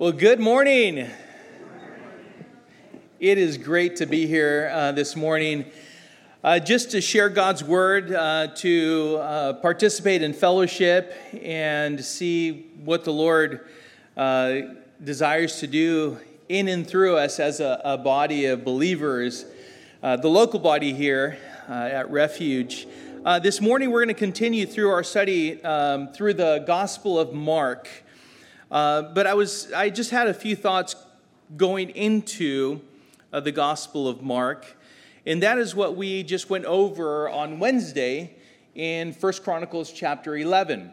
Well, good morning. It is great to be here uh, this morning uh, just to share God's word, uh, to uh, participate in fellowship, and see what the Lord uh, desires to do in and through us as a, a body of believers, uh, the local body here at Refuge. this morning, we're going to continue through our study um, through the Gospel of Mark. Uh, but I was I just had a few thoughts going into uh, the Gospel of Mark, and that is what we just went over on Wednesday in First Chronicles chapter 11.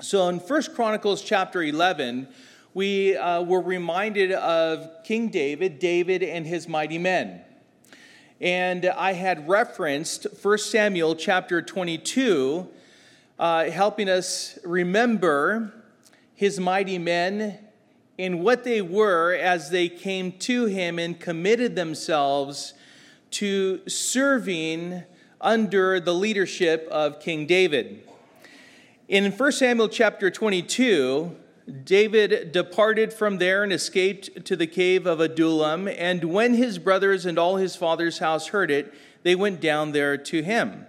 So in First Chronicles chapter 11, we uh, were reminded of King David, David and his mighty men. And I had referenced 1 Samuel chapter 22, uh, helping us remember his mighty men in what they were as they came to him and committed themselves to serving under the leadership of King David. In 1 Samuel chapter 22, David departed from there and escaped to the cave of Adullam. And when his brothers and all his father's house heard it, they went down there to him.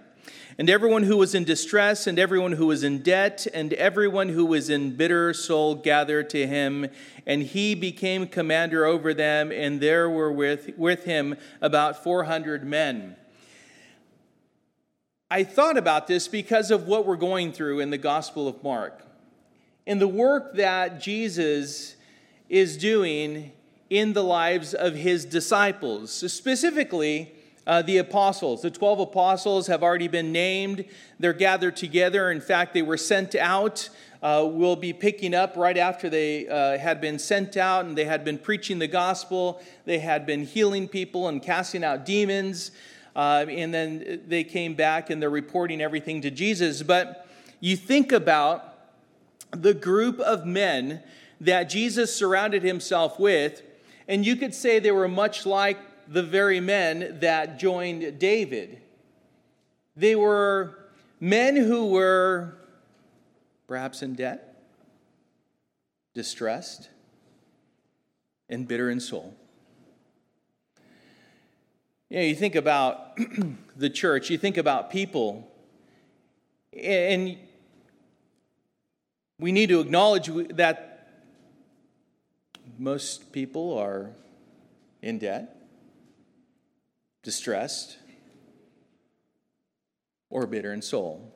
And everyone who was in distress, and everyone who was in debt, and everyone who was in bitter soul gathered to him, and he became commander over them, and there were with, with him about 400 men. I thought about this because of what we're going through in the Gospel of Mark. And the work that Jesus is doing in the lives of his disciples, specifically uh, the apostles. The 12 apostles have already been named. They're gathered together. In fact, they were sent out. Uh, we'll be picking up right after they uh, had been sent out and they had been preaching the gospel. They had been healing people and casting out demons. Uh, and then they came back and they're reporting everything to Jesus. But you think about the group of men that Jesus surrounded himself with, and you could say they were much like the very men that joined David. They were men who were perhaps in debt, distressed, and bitter in soul. You know, you think about the church, you think about people, and we need to acknowledge that most people are in debt distressed, or bitter in soul.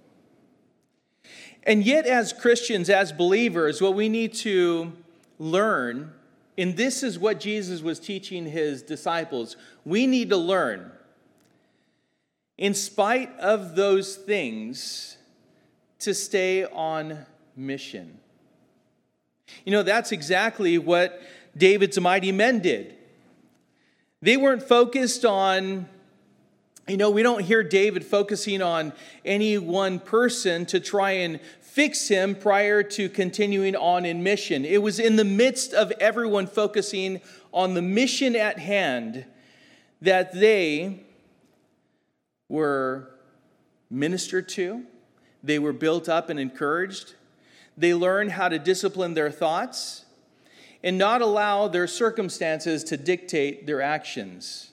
And yet, as Christians, as believers, what we need to learn, and this is what Jesus was teaching his disciples, we need to learn, in spite of those things, to stay on mission. You know, that's exactly what David's mighty men did. They weren't focused on, you know, we don't hear David focusing on any one person to try and fix him prior to continuing on in mission. It was in the midst of everyone focusing on the mission at hand that they were ministered to, they were built up and encouraged, they learned how to discipline their thoughts and not allow their circumstances to dictate their actions.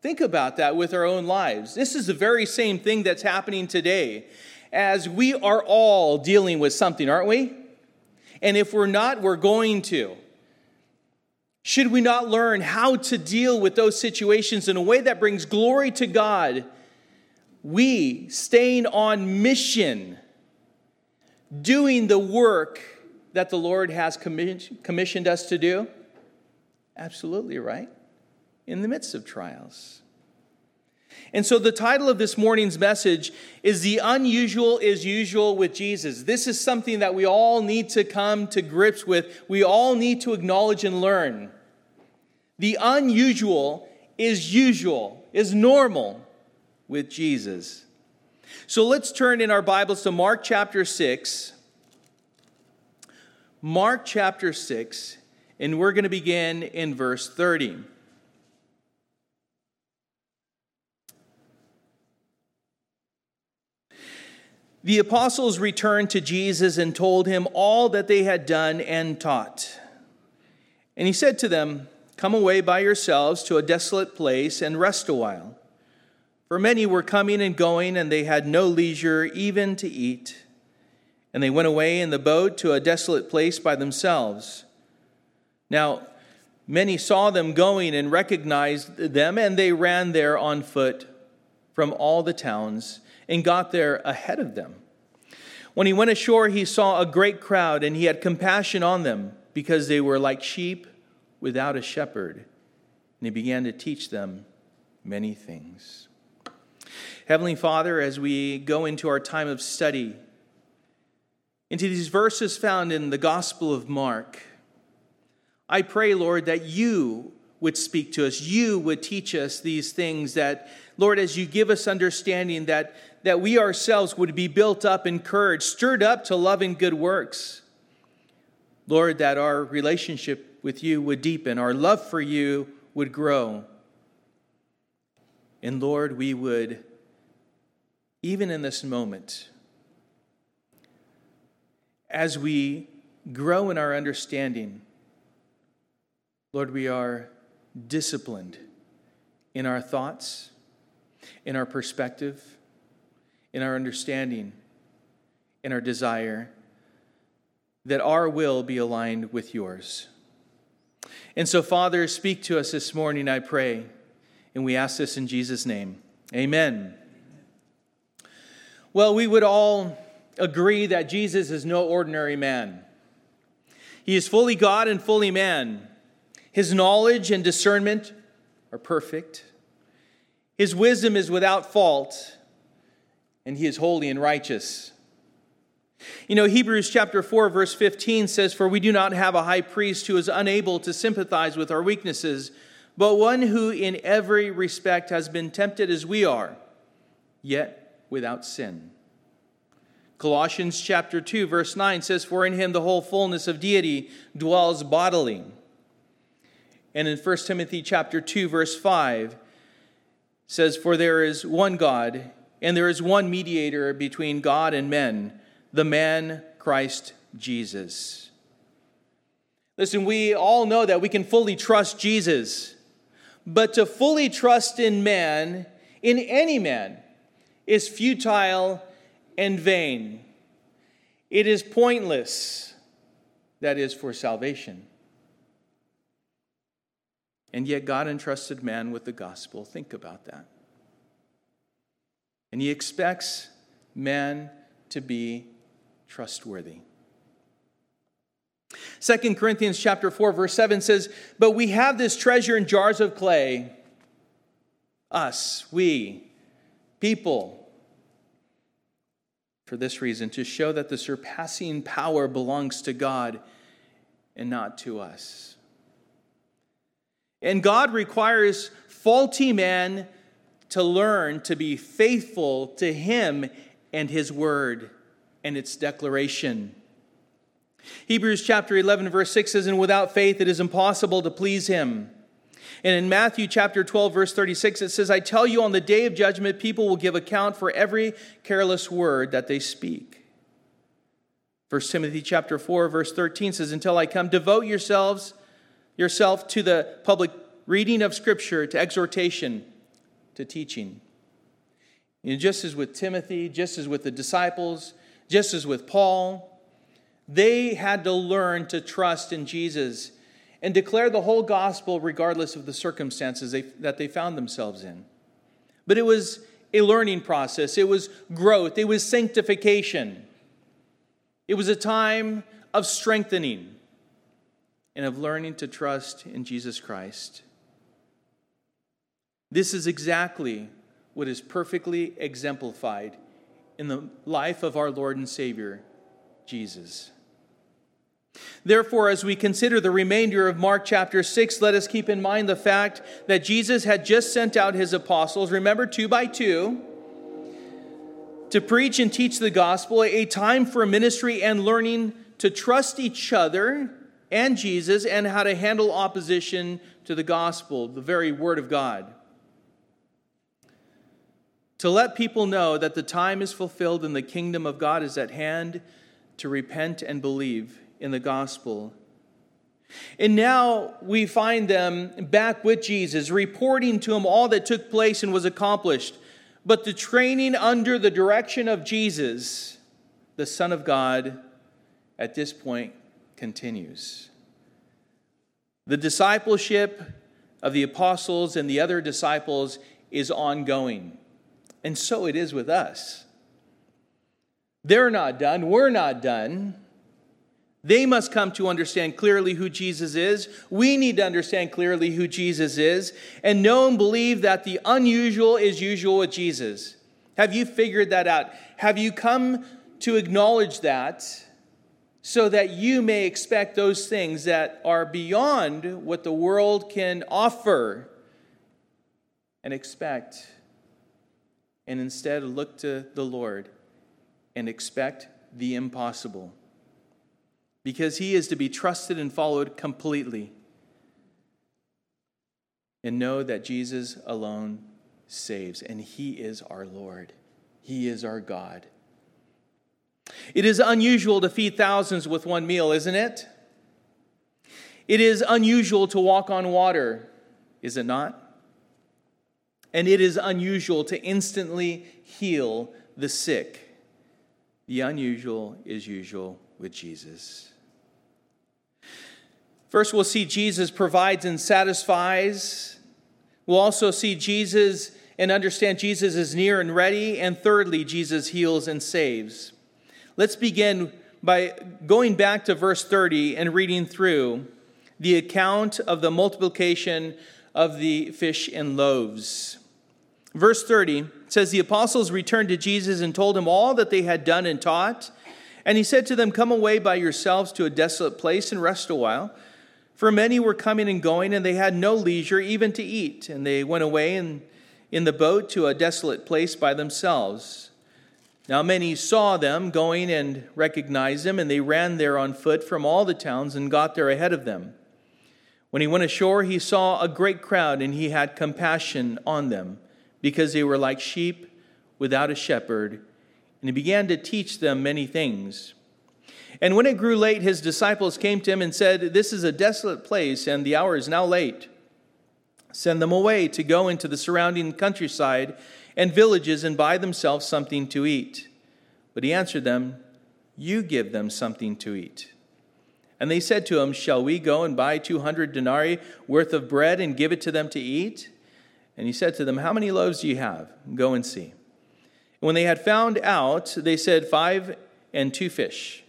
Think about that with our own lives. This is the very same thing that's happening today, as we are all dealing with something, aren't we? And if we're not, we're going to. Should we not learn how to deal with those situations in a way that brings glory to God? We, staying on mission, doing the work that the Lord has commissioned us to do? Absolutely right. In the midst of trials. And so, the title of this morning's message is The Unusual is Usual with Jesus. This is something that we all need to come to grips with. We all need to acknowledge and learn. The unusual is usual, is normal with Jesus. So, let's turn in our Bibles to Mark chapter 6. Mark chapter 6, and we're going to begin in verse 30. The apostles returned to Jesus and told him all that they had done and taught. And he said to them, Come away by yourselves to a desolate place and rest a while. For many were coming and going, and they had no leisure even to eat. And they went away in the boat to a desolate place by themselves. Now, many saw them going and recognized them, and they ran there on foot from all the towns and got there ahead of them. When he went ashore, he saw a great crowd, and he had compassion on them because they were like sheep without a shepherd. And he began to teach them many things. Heavenly Father, as we go into our time of study, into these verses found in the Gospel of Mark, I pray, Lord, that you would speak to us. You would teach us these things that, Lord, as you give us understanding, that, that we ourselves would be built up, encouraged, stirred up to love and good works. Lord, that our relationship with you would deepen, our love for you would grow. And Lord, we would, even in this moment, as we grow in our understanding, Lord, we are disciplined in our thoughts, in our perspective, in our understanding, in our desire, that our will be aligned with yours. And so, Father, speak to us this morning, I pray. And we ask this in Jesus' name. Amen. Well, we would all agree that Jesus is no ordinary man. He is fully God and fully man. His knowledge and discernment are perfect. His wisdom is without fault, and he is holy and righteous. You know, Hebrews chapter 4, verse 15 says, For we do not have a high priest who is unable to sympathize with our weaknesses, but one who in every respect has been tempted as we are, yet without sin. Colossians chapter 2, verse 9 says, For in him the whole fullness of deity dwells bodily and in 1 Timothy chapter 2 verse 5 says for there is one God and there is one mediator between God and men the man Christ Jesus. Listen, we all know that we can fully trust Jesus. But to fully trust in man, in any man, is futile and vain. It is pointless, that is, for salvation. And yet, God entrusted man with the gospel. Think about that. And He expects man to be trustworthy. 2 Corinthians chapter 4 verse 7 says, "But we have this treasure in jars of clay, us, we, people, for this reason to show that the surpassing power belongs to God and not to us." And God requires faulty men to learn to be faithful to Him and His word and its declaration. Hebrews chapter 11, verse 6 says, And without faith it is impossible to please Him. And in Matthew chapter 12, verse 36, it says, I tell you, on the day of judgment, people will give account for every careless word that they speak. 1 Timothy chapter 4, verse 13 says, Until I come, devote yourselves yourself to the public reading of Scripture, to exhortation, to teaching. And just as with Timothy, just as with the disciples, just as with Paul, they had to learn to trust in Jesus and declare the whole gospel regardless of the circumstances they, that they found themselves in. But it was a learning process, it was growth, it was sanctification, it was a time of strengthening and of learning to trust in Jesus Christ. This is exactly what is perfectly exemplified in the life of our Lord and Savior, Jesus. Therefore, as we consider the remainder of Mark chapter 6, let us keep in mind the fact that Jesus had just sent out his apostles, remember, two by two, to preach and teach the gospel, a time for ministry and learning to trust each other and Jesus and how to handle opposition to the gospel, the very word of God. To let people know that the time is fulfilled and the kingdom of God is at hand to repent and believe in the gospel. And now we find them back with Jesus, reporting to him all that took place and was accomplished. But the training under the direction of Jesus, the Son of God, at this point continues. The discipleship of the apostles and the other disciples is ongoing. And so it is with us. They're not done, we're not done. They must come to understand clearly who Jesus is. We need to understand clearly who Jesus is and know and believe that the unusual is usual with Jesus. Have you figured that out? Have you come to acknowledge that so that you may expect those things that are beyond what the world can offer and expect, and instead look to the Lord and expect the impossible? Because he is to be trusted and followed completely. And know that Jesus alone saves, and he is our Lord, he is our God. It is unusual to feed thousands with one meal, isn't it? It is unusual to walk on water, is it not? And it is unusual to instantly heal the sick. The unusual is usual with Jesus. First, we'll see Jesus provides and satisfies. We'll also see Jesus and understand Jesus is near and ready. And thirdly, Jesus heals and saves. Let's begin by going back to verse 30 and reading through the account of the multiplication of the fish and loaves. Verse 30 says, The apostles returned to Jesus and told him all that they had done and taught. And he said to them, Come away by yourselves to a desolate place and rest a while. For many were coming and going, and they had no leisure even to eat. And they went away in, in the boat to a desolate place by themselves. Now many saw them going and recognized them, and they ran there on foot from all the towns and got there ahead of them. When he went ashore, he saw a great crowd, and he had compassion on them, because they were like sheep without a shepherd. And he began to teach them many things. And when it grew late, his disciples came to him and said, This is a desolate place, and the hour is now late. Send them away to go into the surrounding countryside and villages and buy themselves something to eat. But he answered them, You give them something to eat. And they said to him, Shall we go and buy 200 denarii worth of bread and give it to them to eat? And he said to them, How many loaves do you have? Go and see. And when they had found out, they said, Five and two fish.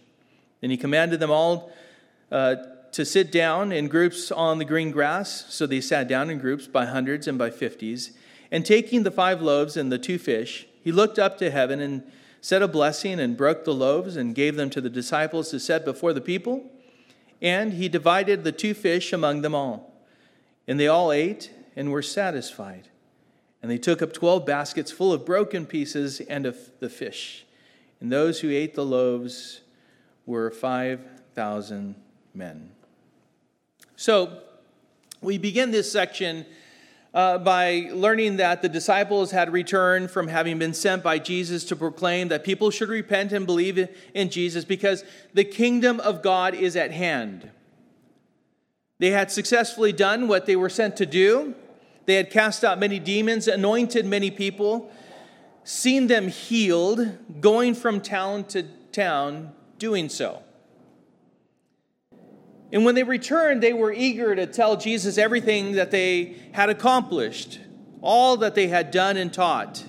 Then he commanded them all uh, to sit down in groups on the green grass. So they sat down in groups by hundreds and by fifties. And taking the five loaves and the two fish, he looked up to heaven and said a blessing and broke the loaves and gave them to the disciples to set before the people. And he divided the two fish among them all. And they all ate and were satisfied. And they took up twelve baskets full of broken pieces and of the fish. And those who ate the loaves were 5,000 men. So, we begin this section uh, by learning that the disciples had returned from having been sent by Jesus to proclaim that people should repent and believe in Jesus because the kingdom of God is at hand. They had successfully done what they were sent to do. They had cast out many demons, anointed many people, seen them healed, going from town to town, doing so. And when they returned, they were eager to tell Jesus everything that they had accomplished, all that they had done and taught.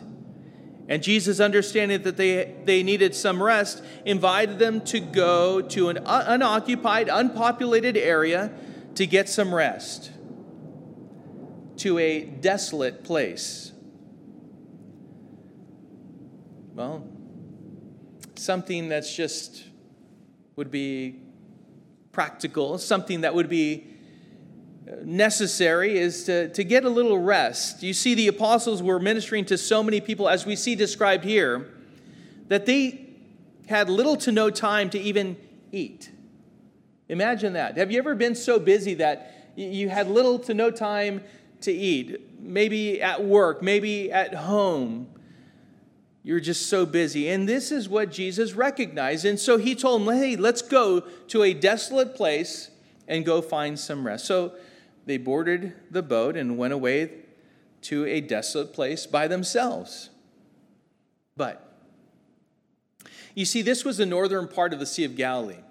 And Jesus, understanding that they, they needed some rest, invited them to go to an unoccupied, unpopulated area to get some rest, to a desolate place. Well, something that's just would be practical, something that would be uh, necessary is to, to get a little rest. You see, the apostles were ministering to so many people, as we see described here, that they had little to no time to even eat. Imagine that. Have you ever been so busy that you had little to no time to eat? Maybe at work, maybe at home, you're just so busy. And this is what Jesus recognized. And so he told them, hey, let's go to a desolate place and go find some rest. So they boarded the boat and went away to a desolate place by themselves. But you see, this was the northern part of the Sea of Galilee.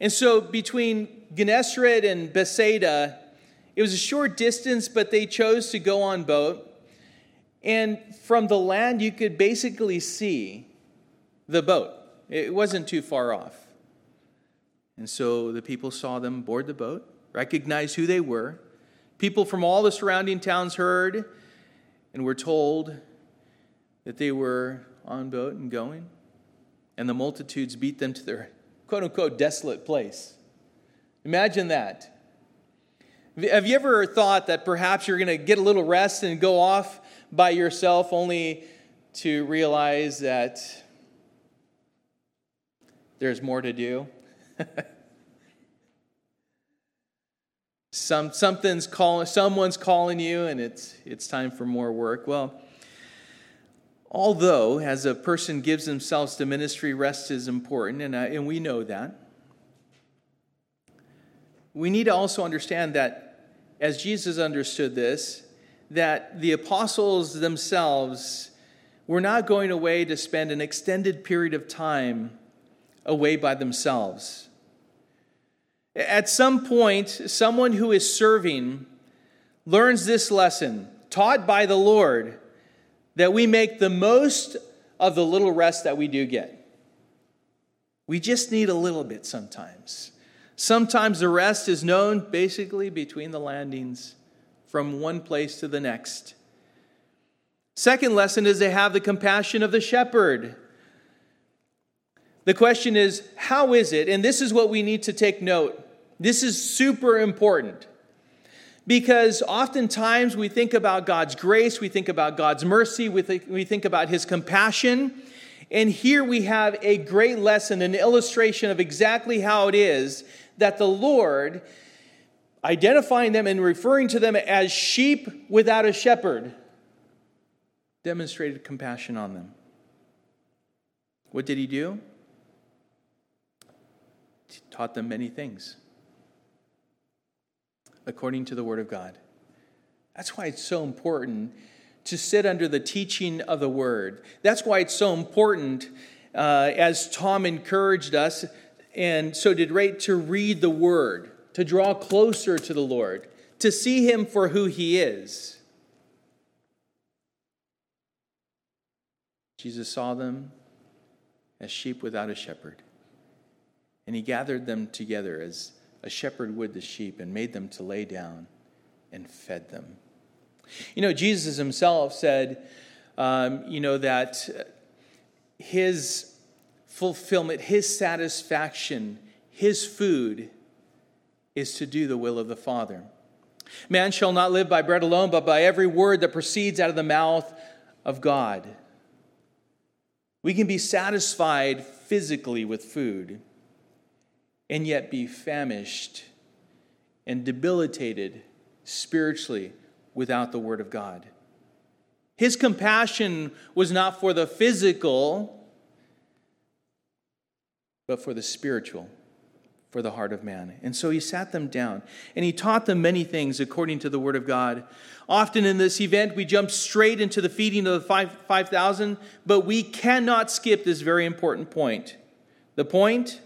And so between Gennesaret and Bethsaida, it was a short distance, but they chose to go on boat. And from the land, you could basically see the boat. It wasn't too far off. And so the people saw them board the boat, recognized who they were. People from all the surrounding towns heard and were told that they were on boat and going. And the multitudes beat them to their quote unquote desolate place. Imagine that. Have you ever thought that perhaps you're going to get a little rest and go off by yourself only to realize that there's more to do? Some, something's calling, someone's calling you and it's, it's time for more work. Well, although as a person gives themselves to ministry, rest is important, and, I, and we know that. We need to also understand that as Jesus understood this, that the apostles themselves were not going away to spend an extended period of time away by themselves. At some point, someone who is serving learns this lesson, taught by the Lord, that we make the most of the little rest that we do get. We just need a little bit sometimes. Sometimes the rest is known basically between the landings from one place to the next. Second lesson is to have the compassion of the shepherd. The question is, how is it? And this is what we need to take note. This is super important because oftentimes we think about God's grace, we think about God's mercy, we we think about His compassion. And here we have a great lesson, an illustration of exactly how it is that the Lord, identifying them and referring to them as sheep without a shepherd, demonstrated compassion on them. What did He do? He taught them many things according to the Word of God. That's why it's so important to sit under the teaching of the Word. That's why it's so important, uh, as Tom encouraged us, and so did Ray, to read the Word, to draw closer to the Lord, to see Him for who He is. Jesus saw them as sheep without a shepherd, and He gathered them together as a shepherd would the sheep and made them to lay down and fed them. You know, Jesus himself said, um, you know, that his fulfillment, his satisfaction, his food is to do the will of the Father. Man shall not live by bread alone, but by every word that proceeds out of the mouth of God. We can be satisfied physically with food and yet be famished and debilitated spiritually without the Word of God. His compassion was not for the physical, but for the spiritual, for the heart of man. And so he sat them down and he taught them many things according to the Word of God. Often in this event, we jump straight into the feeding of the 5,000, but we cannot skip this very important point. The point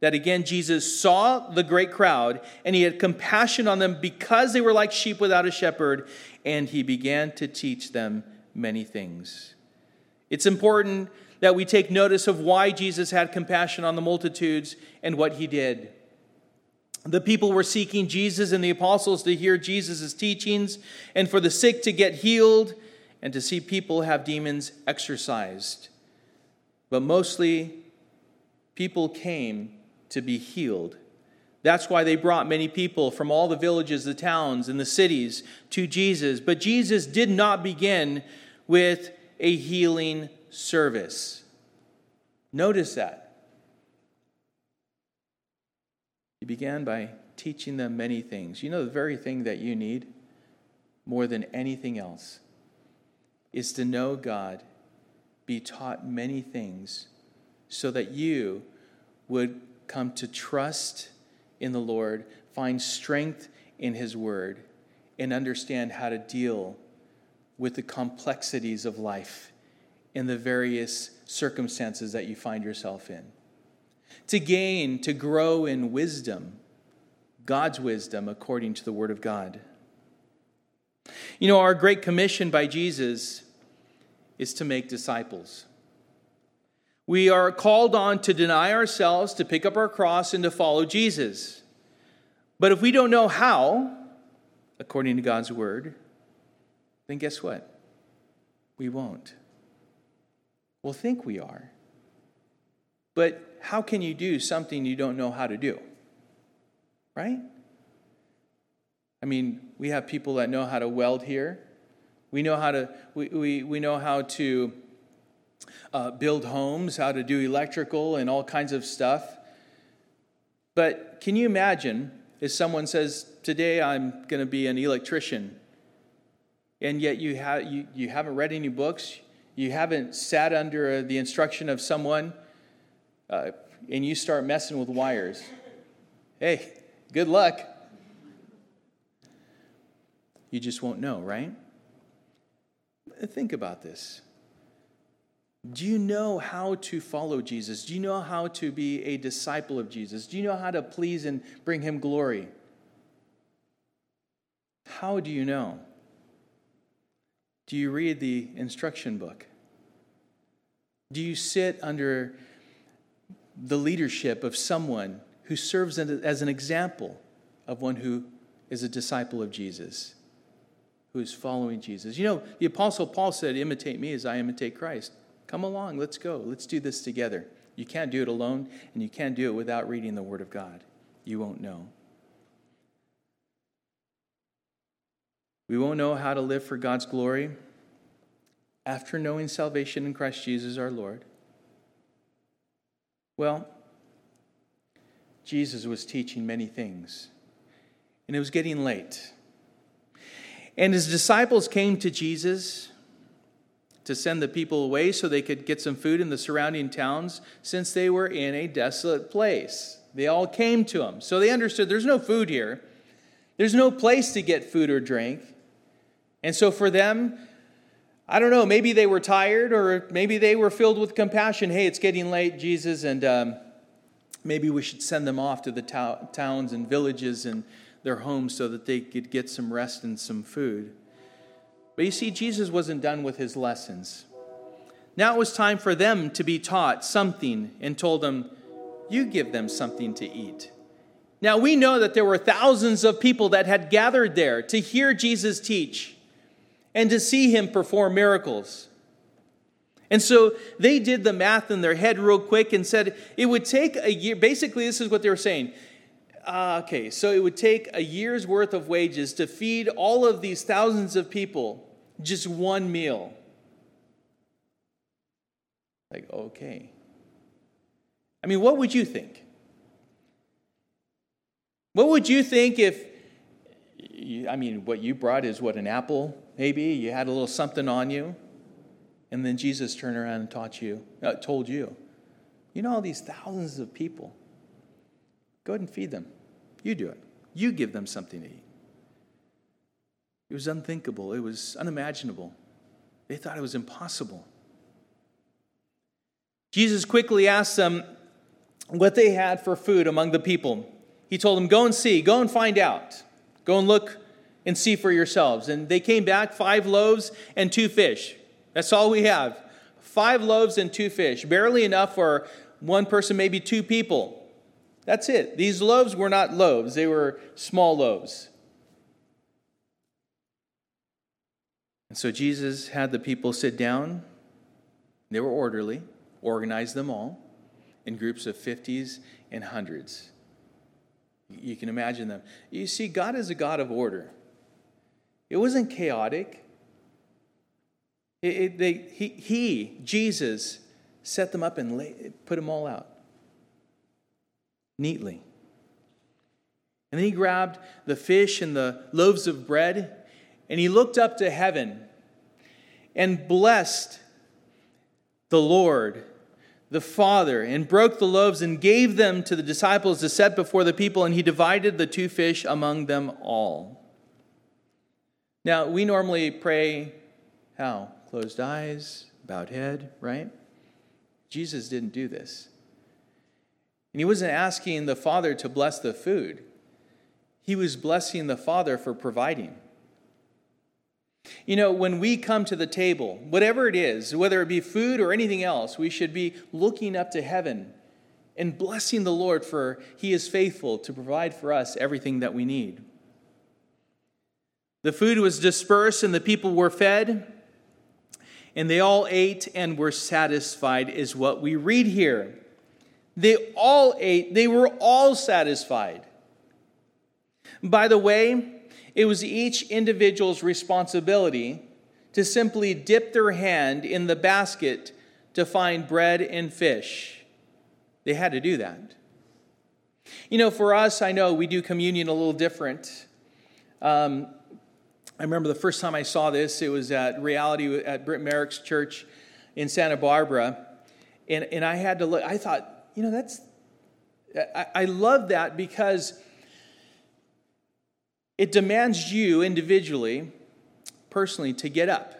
that again Jesus saw the great crowd and he had compassion on them because they were like sheep without a shepherd, and he began to teach them many things. It's important that we take notice of why Jesus had compassion on the multitudes and what he did. The people were seeking Jesus and the apostles to hear Jesus' teachings and for the sick to get healed and to see people have demons exorcised. But mostly, people came to be healed. That's why they brought many people from all the villages, the towns, and the cities to Jesus. But Jesus did not begin with a healing service. Notice that. He began by teaching them many things. You know, the very thing that you need more than anything else is to know God, be taught many things, so that you would come to trust in the Lord, find strength in His Word, and understand how to deal with the complexities of life in the various circumstances that you find yourself in. To gain, to grow in wisdom, God's wisdom according to the Word of God. You know, our great commission by Jesus is to make disciples. We are called on to deny ourselves, to pick up our cross, and to follow Jesus. But if we don't know how, according to God's word, then guess what? We won't. We'll think we are. But how can you do something you don't know how to do? Right? I mean, we have people that know how to weld here. We know how to, we, we, we know how to uh, build homes, how to do electrical and all kinds of stuff. But can you imagine if someone says, Today I'm going to be an electrician, and yet you, have, you, you haven't read any books, you haven't sat under the instruction of someone, uh, and you start messing with wires? Hey, good luck. You just won't know, right? Think about this. Do you know how to follow Jesus? Do you know how to be a disciple of Jesus? Do you know how to please and bring him glory? How do you know? Do you read the instruction book? Do you sit under the leadership of someone who serves as an example of one who is a disciple of Jesus, who is following Jesus? You know, the Apostle Paul said, Imitate me as I imitate Christ. Come along, let's go. Let's do this together. You can't do it alone, and you can't do it without reading the Word of God. You won't know. We won't know how to live for God's glory after knowing salvation in Christ Jesus our Lord. Well, Jesus was teaching many things, and it was getting late. And his disciples came to Jesus to send the people away so they could get some food in the surrounding towns since they were in a desolate place. They all came to him. So they understood there's no food here, there's no place to get food or drink. And so for them, I don't know, maybe they were tired or maybe they were filled with compassion. Hey, it's getting late, Jesus, and um, maybe we should send them off to the to- towns and villages and their homes so that they could get some rest and some food. But you see, Jesus wasn't done with his lessons. Now it was time for them to be taught something and told them, You give them something to eat. Now we know that there were thousands of people that had gathered there to hear Jesus teach and to see him perform miracles. And so they did the math in their head real quick and said it would take a year. Basically, this is what they were saying uh, okay, so it would take a year's worth of wages to feed all of these thousands of people just one meal. Like, okay. I mean, what would you think? What would you think if, I mean, what you brought is what, an apple, maybe? You had a little something on you, and then Jesus turned around and taught you, uh, told you, you know all these thousands of people. Go ahead and feed them. You do it. You give them something to eat. It was unthinkable. It was unimaginable. They thought it was impossible. Jesus quickly asked them what they had for food among the people. He told them, Go and see, go and find out. Go and look and see for yourselves. And they came back, five loaves and two fish. That's all we have. Five loaves and two fish. Barely enough for one person, maybe two people. That's it. These loaves were not loaves, they were small loaves. And so Jesus had the people sit down. They were orderly, organized them all in groups of 50s and hundreds. You can imagine them. You see, God is a God of order. It wasn't chaotic. It, it, they, he, he, Jesus, set them up and lay, put them all out neatly. And then he grabbed the fish and the loaves of bread, and he looked up to heaven and blessed the Lord, the Father, and broke the loaves and gave them to the disciples to set before the people, and he divided the two fish among them all. Now, we normally pray how? Closed eyes, bowed head, right? Jesus didn't do this. And he wasn't asking the Father to bless the food, he was blessing the Father for providing. You know, when we come to the table, whatever it is, whether it be food or anything else, we should be looking up to heaven and blessing the Lord for he is faithful to provide for us everything that we need. The food was dispersed and the people were fed, and they all ate and were satisfied, is what we read here. They all ate, they were all satisfied. By the way, it was each individual's responsibility to simply dip their hand in the basket to find bread and fish. They had to do that. You know, for us, I know we do communion a little different. Um, I remember the first time I saw this, it was at Reality at Britt Merrick's church in Santa Barbara. And, and I had to look, I thought, you know, that's, I, I love that because it demands you individually, personally, to get up.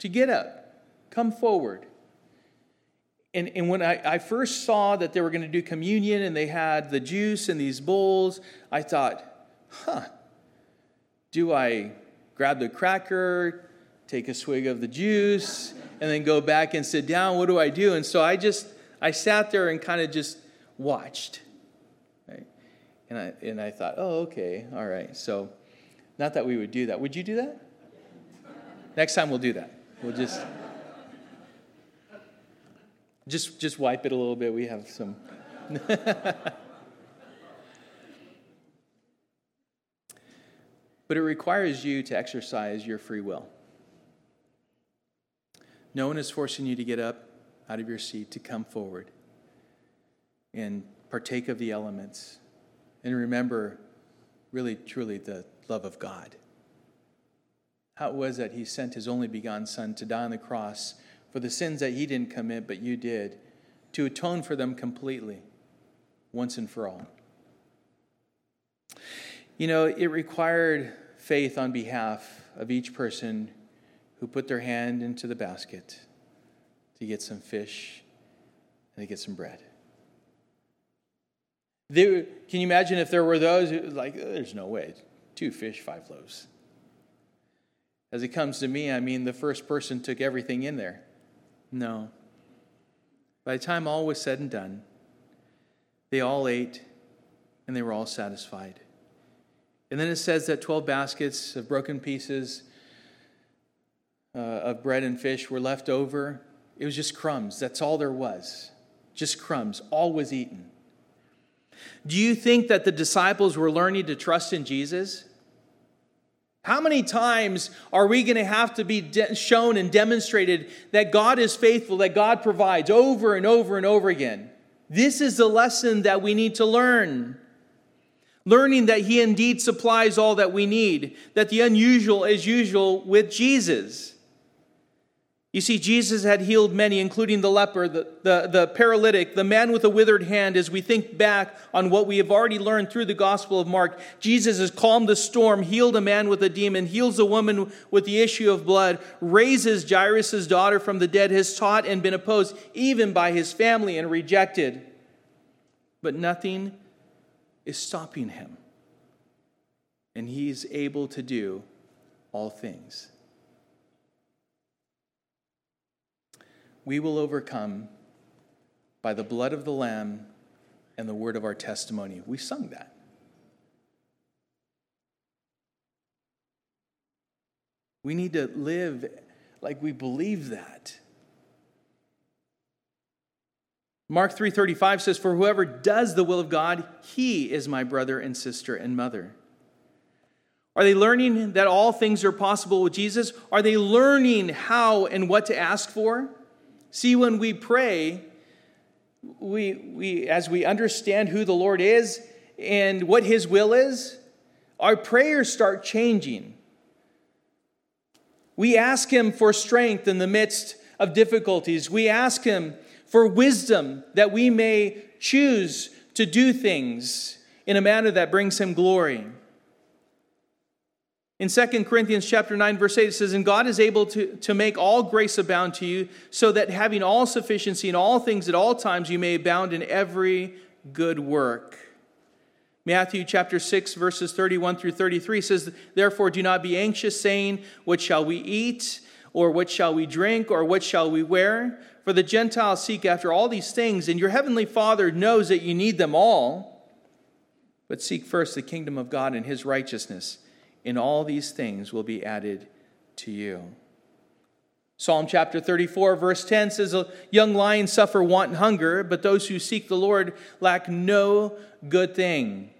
To get up. Come forward. And, and when I, I first saw that they were going to do communion and they had the juice in these bowls, I thought, huh, do I grab the cracker, take a swig of the juice, and then go back and sit down? What do I do? And so I just, I sat there and kind of just watched. Right? And I, and I thought, oh, okay, all right. So, not that we would do that. Would you do that? Next time we'll do that. We'll just just just wipe it a little bit. We have some. but it requires you to exercise your free will. No one is forcing you to get up out of your seat to come forward and partake of the elements and remember really, truly the love of God. How it was that He sent His only begotten Son to die on the cross for the sins that He didn't commit, but you did, to atone for them completely, once and for all. You know, it required faith on behalf of each person who put their hand into the basket to get some fish and to get some bread. They, can you imagine if there were those who, like, there's no way, two fish, five loaves. As it comes to me, I mean, the first person took everything in there. No. By the time all was said and done, they all ate and they were all satisfied. And then it says that 12 baskets of broken pieces uh, of bread and fish were left over. It was just crumbs. That's all there was. Just crumbs. All was eaten. Do you think that the disciples were learning to trust in Jesus? How many times are we going to have to be de- shown and demonstrated that God is faithful, that God provides over and over and over again? This is the lesson that we need to learn. Learning that He indeed supplies all that we need, that the unusual is usual with Jesus. You see, Jesus had healed many, including the leper, the, the, the, paralytic, the man with a withered hand. As we think back on what we have already learned through the Gospel of Mark, Jesus has calmed the storm, healed a man with a demon, heals a woman with the issue of blood, raises Jairus' daughter from the dead, has taught and been opposed even by his family and rejected. But nothing is stopping him. And he is able to do all things. we will overcome by the blood of the Lamb and the word of our testimony. We sung that. We need to live like we believe that. Mark 3:35 says for whoever does the will of God, he is my brother and sister and mother. Are they learning that all things are possible with Jesus? Are they learning how and what to ask for? See, when we pray, we, we, as we understand who the Lord is and what His will is, our prayers start changing. We ask Him for strength in the midst of difficulties. We ask Him for wisdom, that we may choose to do things in a manner that brings him glory. In 2 Corinthians chapter 9, verse 8, it says, And God is able to, to make all grace abound to you, so that having all sufficiency in all things at all times, you may abound in every good work. Matthew chapter 6, verses 31 through 33 says, Therefore do not be anxious, saying, What shall we eat? Or what shall we drink? Or what shall we wear? For the Gentiles seek after all these things, and your heavenly Father knows that you need them all. But seek first the kingdom of God and his righteousness and all these things will be added to you. Psalm chapter 34, verse 10 says, A young lion suffer want and hunger, but those who seek the Lord lack no good thing.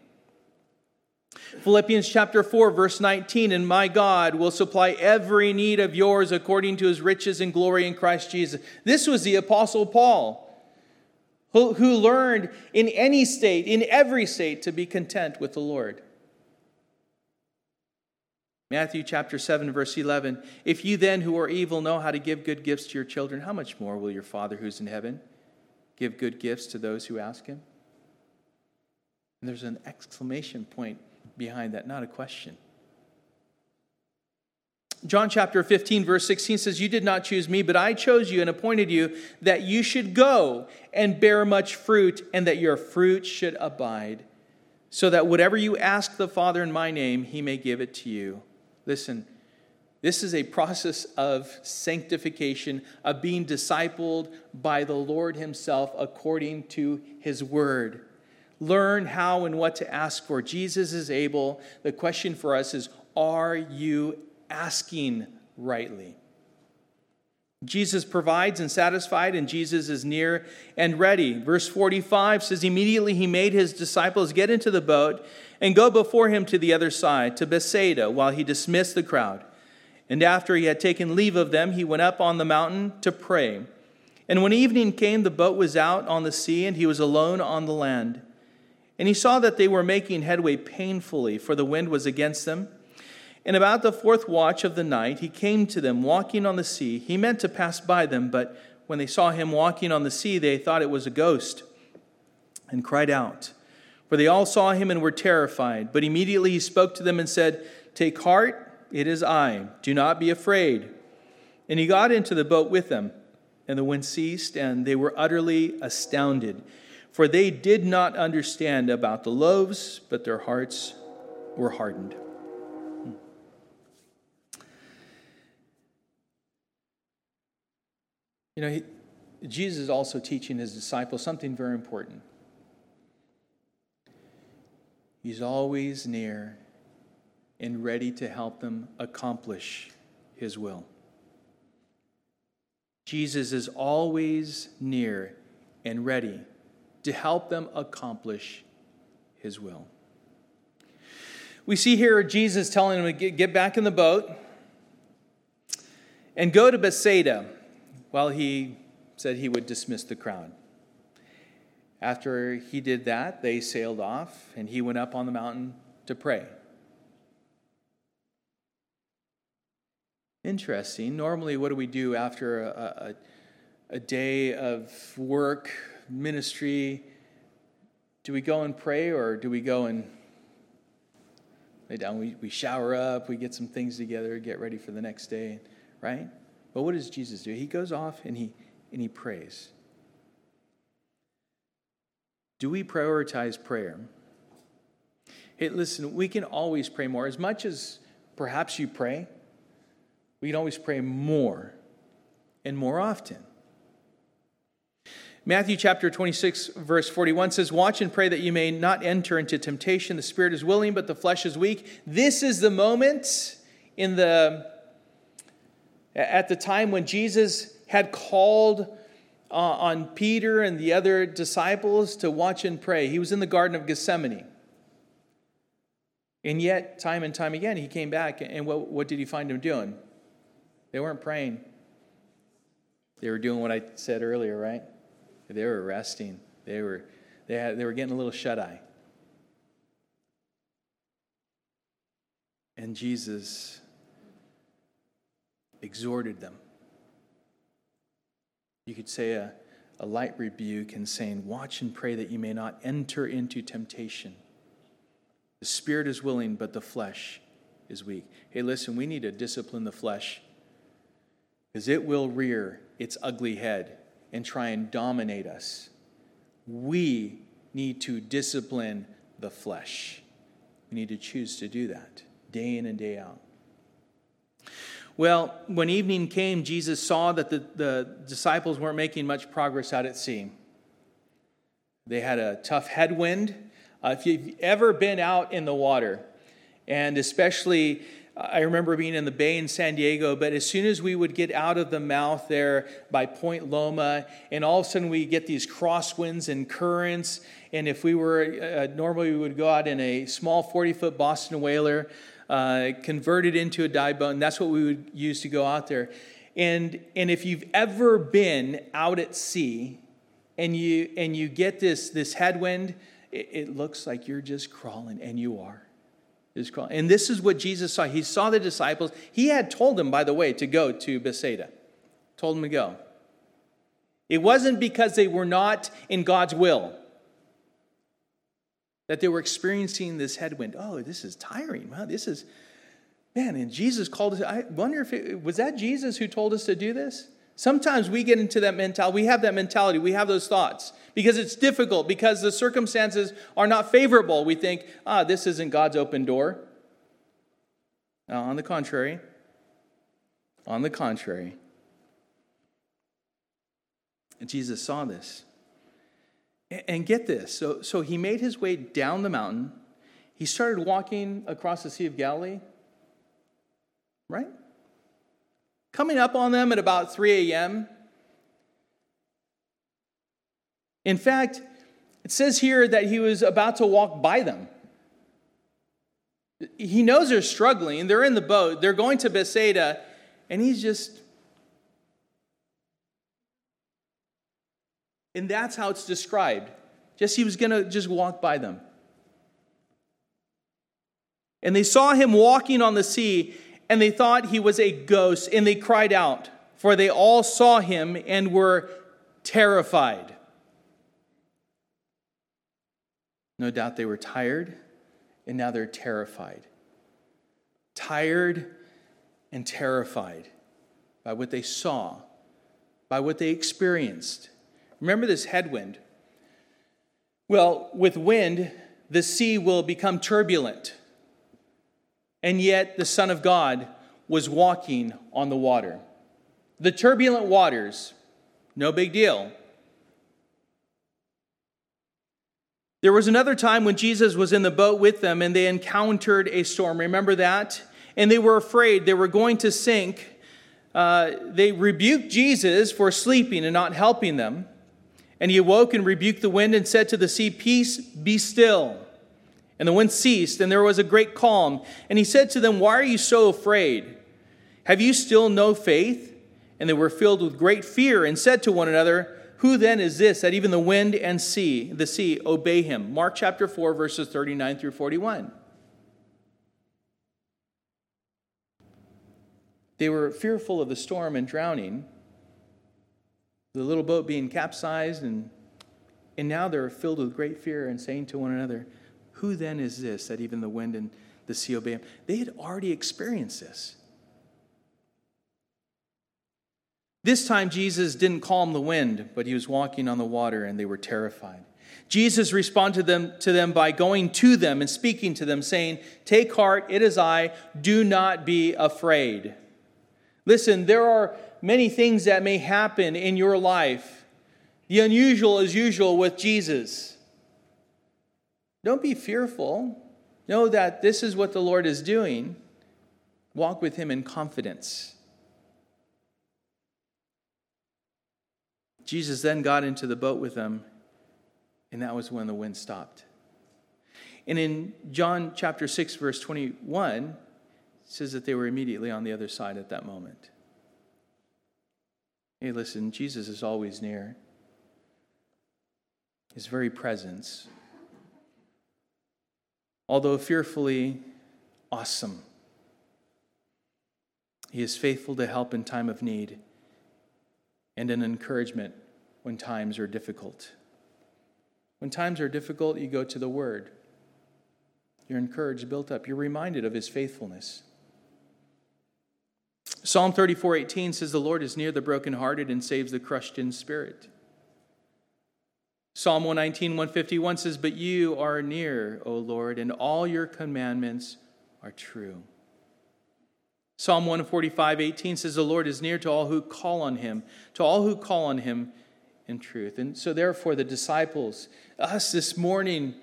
Philippians chapter 4, verse 19, and my God will supply every need of yours according to his riches and glory in Christ Jesus. This was the Apostle Paul, who, who learned in any state, in every state, to be content with the Lord. Matthew chapter 7, verse 11. If you then, who are evil, know how to give good gifts to your children, how much more will your Father who's in heaven give good gifts to those who ask him? And there's an exclamation point behind that, not a question. John chapter 15, verse 16 says, You did not choose me, but I chose you and appointed you that you should go and bear much fruit, and that your fruit should abide, so that whatever you ask the Father in my name, he may give it to you. Listen, this is a process of sanctification, of being discipled by the Lord Himself according to His Word. Learn how and what to ask for. Jesus is able. The question for us is are you asking rightly? Jesus provides and satisfied, and Jesus is near and ready. Verse 45 says, Immediately he made his disciples get into the boat and go before him to the other side, to Bethsaida, while he dismissed the crowd. And after he had taken leave of them, he went up on the mountain to pray. And when evening came, the boat was out on the sea, and he was alone on the land. And he saw that they were making headway painfully, for the wind was against them. And about the fourth watch of the night, he came to them walking on the sea. He meant to pass by them, but when they saw him walking on the sea, they thought it was a ghost and cried out. For they all saw him and were terrified. But immediately he spoke to them and said, Take heart, it is I. Do not be afraid. And he got into the boat with them, and the wind ceased, and they were utterly astounded. For they did not understand about the loaves, but their hearts were hardened. Hmm. You know, Jesus is also teaching his disciples something very important. He's always near and ready to help them accomplish His will. Jesus is always near and ready to help them accomplish His will. We see here Jesus telling them to get back in the boat and go to Bethsaida while he said he would dismiss the crowd. After he did that, they sailed off, and he went up on the mountain to pray. Interesting. Normally, what do we do after a, a, a day of work, ministry? Do we go and pray, or do we go and lay down? We, we shower up, we get some things together, get ready for the next day, right? But what does Jesus do? He goes off and he, and he prays. Do we prioritize prayer? Hey, listen, we can always pray more. As much as perhaps you pray, we can always pray more and more often. Matthew chapter 26, verse 41 says, Watch and pray that you may not enter into temptation. The spirit is willing, but the flesh is weak. This is the moment in the at the time when Jesus had called uh, on Peter and the other disciples to watch and pray. He was in the Garden of Gethsemane. And yet, time and time again, he came back, and what, what did he find them doing? They weren't praying. They were doing what I said earlier, right? They were resting. They were, they, had, they were getting a little shut eye. And Jesus exhorted them you could say a, a light rebuke and saying, Watch and pray that you may not enter into temptation. The spirit is willing, but the flesh is weak. Hey, listen, we need to discipline the flesh because it will rear its ugly head and try and dominate us. We need to discipline the flesh. We need to choose to do that day in and day out. Well, when evening came, Jesus saw that the, the disciples weren't making much progress out at sea. They had a tough headwind. Uh, if you've ever been out in the water, and especially I remember being in the bay in San Diego, but as soon as we would get out of the mouth there by Point Loma, and all of a sudden we get these crosswinds and currents, and if we were uh, normally we would go out in a small 40 foot Boston whaler, uh, converted into a dive boat, and that's what we would use to go out there. And, and if you've ever been out at sea and you, and you get this, this headwind, it, it looks like you're just crawling, and you are. Crawling. And this is what Jesus saw. He saw the disciples. He had told them, by the way, to go to Bethsaida, told them to go. It wasn't because they were not in God's will that they were experiencing this headwind. Oh, this is tiring. Wow, this is, man, and Jesus called us. I wonder if it was that Jesus who told us to do this? Sometimes we get into that mentality. We have that mentality. We have those thoughts because it's difficult, because the circumstances are not favorable. We think, ah, this isn't God's open door. Now, on the contrary, on the contrary, Jesus saw this. And get this so, so he made his way down the mountain. He started walking across the Sea of Galilee, right? Coming up on them at about 3 a.m. In fact, it says here that he was about to walk by them. He knows they're struggling. They're in the boat. They're going to Bethsaida, and he's just. And that's how it's described. Just he was going to just walk by them. And they saw him walking on the sea, and they thought he was a ghost, and they cried out, for they all saw him and were terrified. No doubt they were tired, and now they're terrified. Tired and terrified by what they saw, by what they experienced. Remember this headwind. Well, with wind, the sea will become turbulent. And yet, the Son of God was walking on the water. The turbulent waters, no big deal. There was another time when Jesus was in the boat with them and they encountered a storm. Remember that? And they were afraid they were going to sink. Uh, they rebuked Jesus for sleeping and not helping them. And he awoke and rebuked the wind and said to the sea, Peace, be still. And the wind ceased, and there was a great calm. And he said to them, Why are you so afraid? Have you still no faith? And they were filled with great fear and said to one another, who then is this that even the wind and sea, the sea, obey him? Mark chapter 4, verses 39 through 41. They were fearful of the storm and drowning, the little boat being capsized, and, and now they're filled with great fear and saying to one another, Who then is this that even the wind and the sea obey him? They had already experienced this. This time, Jesus didn't calm the wind, but he was walking on the water, and they were terrified. Jesus responded to them, to them by going to them and speaking to them, saying, Take heart, it is I, do not be afraid. Listen, there are many things that may happen in your life. The unusual is usual with Jesus. Don't be fearful. Know that this is what the Lord is doing. Walk with Him in confidence. Jesus then got into the boat with them, and that was when the wind stopped. And in John chapter 6, verse 21, it says that they were immediately on the other side at that moment. Hey, listen, Jesus is always near. His very presence, although fearfully awesome, he is faithful to help in time of need and an encouragement when times are difficult. When times are difficult, you go to the Word. You're encouraged, built up. You're reminded of His faithfulness. Psalm 34 18 says, The Lord is near the brokenhearted and saves the crushed in spirit. Psalm 119, 151 says, But you are near, O Lord, and all your commandments are true. Psalm 145, 18 says, The Lord is near to all who call on him, to all who call on him in truth. And so, therefore, the disciples, us this morning,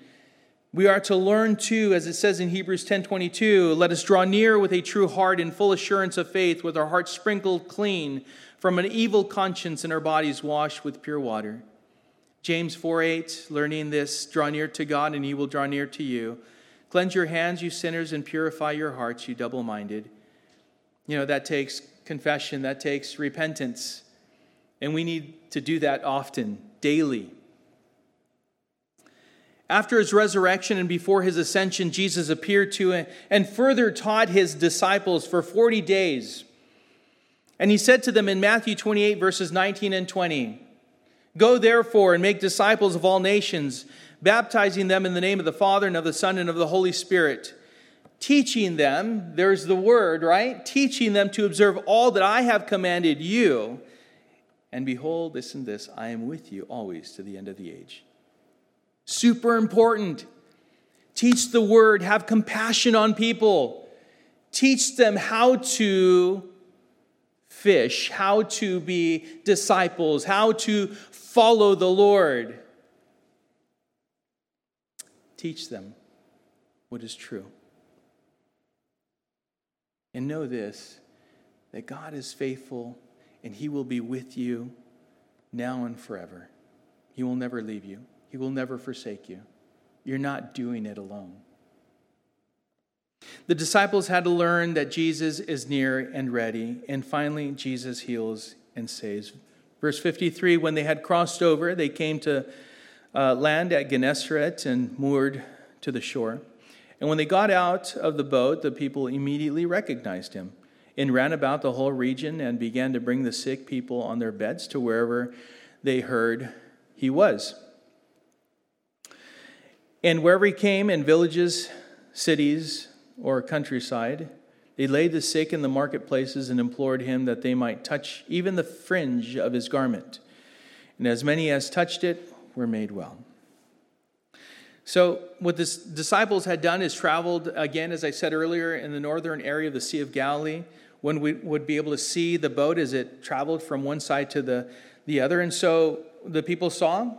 we are to learn too, as it says in Hebrews 10:22, let us draw near with a true heart and full assurance of faith, with our hearts sprinkled clean from an evil conscience and our bodies washed with pure water. James 4 8, learning this, draw near to God and he will draw near to you. Cleanse your hands, you sinners, and purify your hearts, you double-minded. You know, that takes confession, that takes repentance. And we need to do that often, daily. After his resurrection and before his ascension, Jesus appeared to and further taught his disciples for 40 days. And he said to them in Matthew 28, verses 19 and 20 Go therefore and make disciples of all nations, baptizing them in the name of the Father and of the Son and of the Holy Spirit, teaching them, there's the word, right? Teaching them to observe all that I have commanded you. And behold, this and this, I am with you always to the end of the age. Super important. Teach the word, have compassion on people. Teach them how to fish, how to be disciples, how to follow the Lord. Teach them what is true. And know this that God is faithful and He will be with you now and forever. He will never leave you. He will never forsake you. You're not doing it alone. The disciples had to learn that Jesus is near and ready, and finally, Jesus heals and saves. Verse 53 When they had crossed over, they came to uh, land at Gennesaret and moored to the shore. And when they got out of the boat, the people immediately recognized him and ran about the whole region and began to bring the sick people on their beds to wherever they heard he was. And wherever he came, in villages, cities, or countryside, they laid the sick in the marketplaces and implored him that they might touch even the fringe of his garment. And as many as touched it were made well. So, what the disciples had done is traveled, again, as I said earlier, in the northern area of the Sea of Galilee, when we would be able to see the boat as it traveled from one side to the, the other. And so the people saw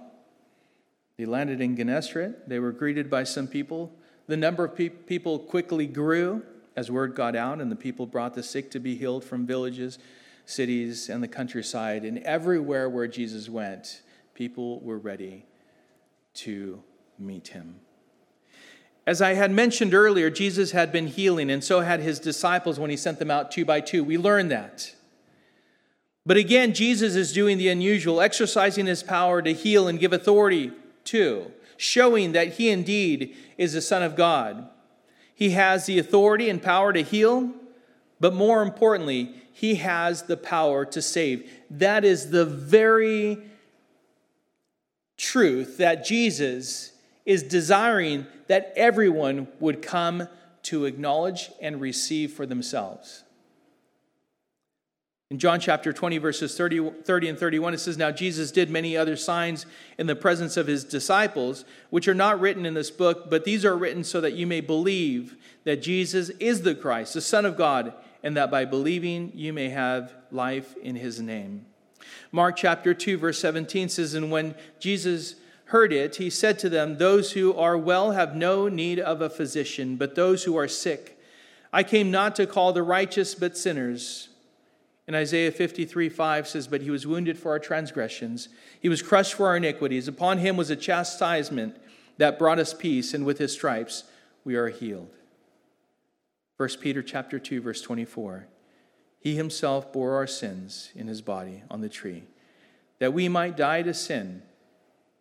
they landed in Gennesaret. They were greeted by some people. The number of pe- people quickly grew as word got out, and the people brought the sick to be healed from villages, cities, and the countryside. And everywhere where Jesus went, people were ready to meet him. As I had mentioned earlier, Jesus had been healing, and so had his disciples when he sent them out two by two. We learned that. But again, Jesus is doing the unusual, exercising his power to heal and give authority too, showing that he indeed is the Son of God. He has the authority and power to heal, but more importantly, he has the power to save. That is the very truth that Jesus is desiring that everyone would come to acknowledge and receive for themselves. In John chapter 20, verses 30, 30, and 31, it says, Now Jesus did many other signs in the presence of his disciples, which are not written in this book, but these are written so that you may believe that Jesus is the Christ, the Son of God, and that by believing you may have life in his name. Mark chapter 2, verse 17 says, And when Jesus heard it, he said to them, Those who are well have no need of a physician, but those who are sick. I came not to call the righteous, but sinners. In Isaiah 53 5 says, But he was wounded for our transgressions, he was crushed for our iniquities. Upon him was a chastisement that brought us peace, and with his stripes we are healed. 1 Peter chapter 2, verse 24. He himself bore our sins in his body on the tree, that we might die to sin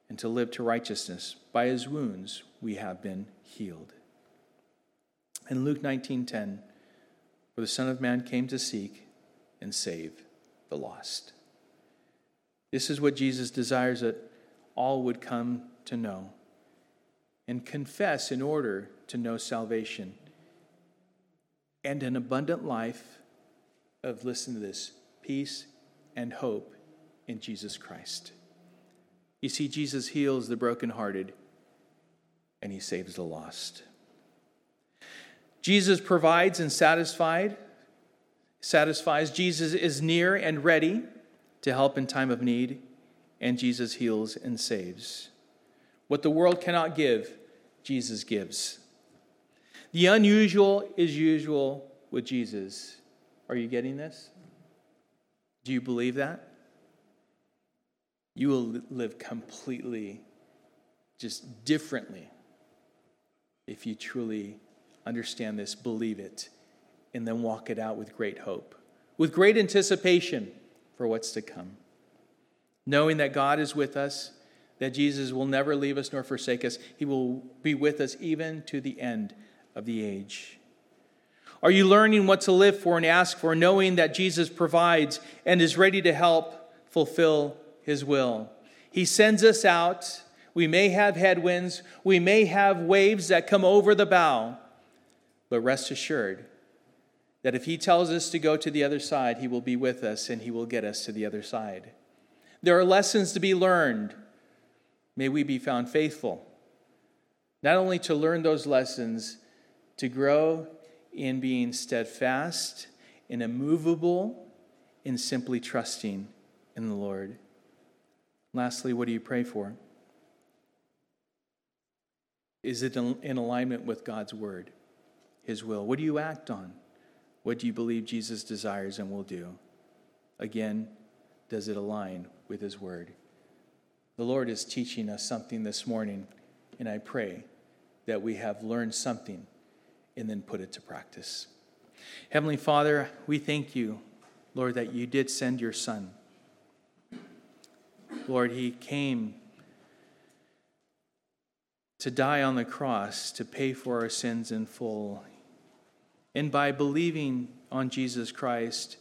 and to live to righteousness. By his wounds we have been healed. In Luke 19:10, for the Son of Man came to seek and save the lost. This is what Jesus desires that all would come to know and confess in order to know salvation and an abundant life of, listen to this, peace and hope in Jesus Christ. You see, Jesus heals the brokenhearted and he saves the lost. Jesus provides and satisfied, satisfies. Jesus is near and ready to help in time of need, and Jesus heals and saves. What the world cannot give, Jesus gives. The unusual is usual with Jesus. Are you getting this? Do you believe that? You will live completely, just differently, if you truly understand this, believe it, and then walk it out with great hope, with great anticipation for what's to come. Knowing that God is with us, that Jesus will never leave us nor forsake us, He will be with us even to the end of the age. Are you learning what to live for and ask for, knowing that Jesus provides and is ready to help fulfill His will? He sends us out. We may have headwinds, we may have waves that come over the bow, but rest assured that if He tells us to go to the other side, He will be with us and He will get us to the other side. There are lessons to be learned. May we be found faithful, not only to learn those lessons, to grow in being steadfast and immovable in simply trusting in the Lord. Lastly, what do you pray for? Is it in alignment with God's word, His will? What do you act on? What do you believe Jesus desires and will do? Again, does it align with His word? The Lord is teaching us something this morning, and I pray that we have learned something and then put it to practice. Heavenly Father, we thank you, Lord, that you did send your Son. Lord, he came to die on the cross to pay for our sins in full. And by believing on Jesus Christ,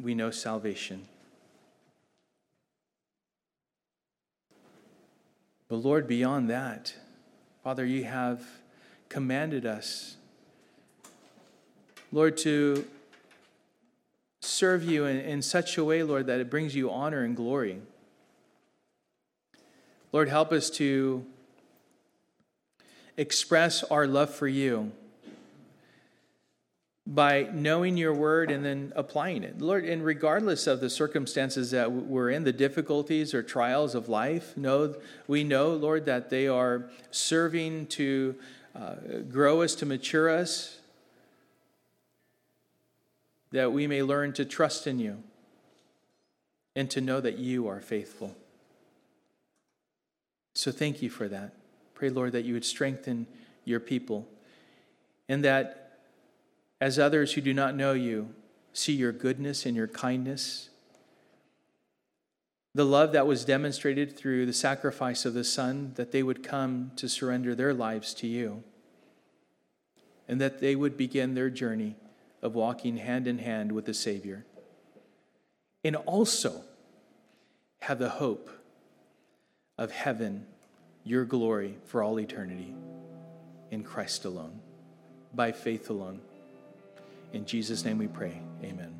we know salvation. But Lord, beyond that, Father, you have commanded us, Lord, to serve you in, in such a way, Lord, that it brings you honor and glory. Lord, help us to express our love for you by knowing your word and then applying it. Lord, and regardless of the circumstances that we're in, the difficulties or trials of life, know, we know, Lord, that they are serving to uh, grow us, to mature us, that we may learn to trust in you and to know that you are faithful. So thank you for that. Pray, Lord, that you would strengthen your people and that as others who do not know you see your goodness and your kindness, the love that was demonstrated through the sacrifice of the Son, that they would come to surrender their lives to you, and that they would begin their journey of walking hand in hand with the Savior, and also have the hope of heaven, your glory for all eternity, in Christ alone, by faith alone. In Jesus' name we pray. Amen.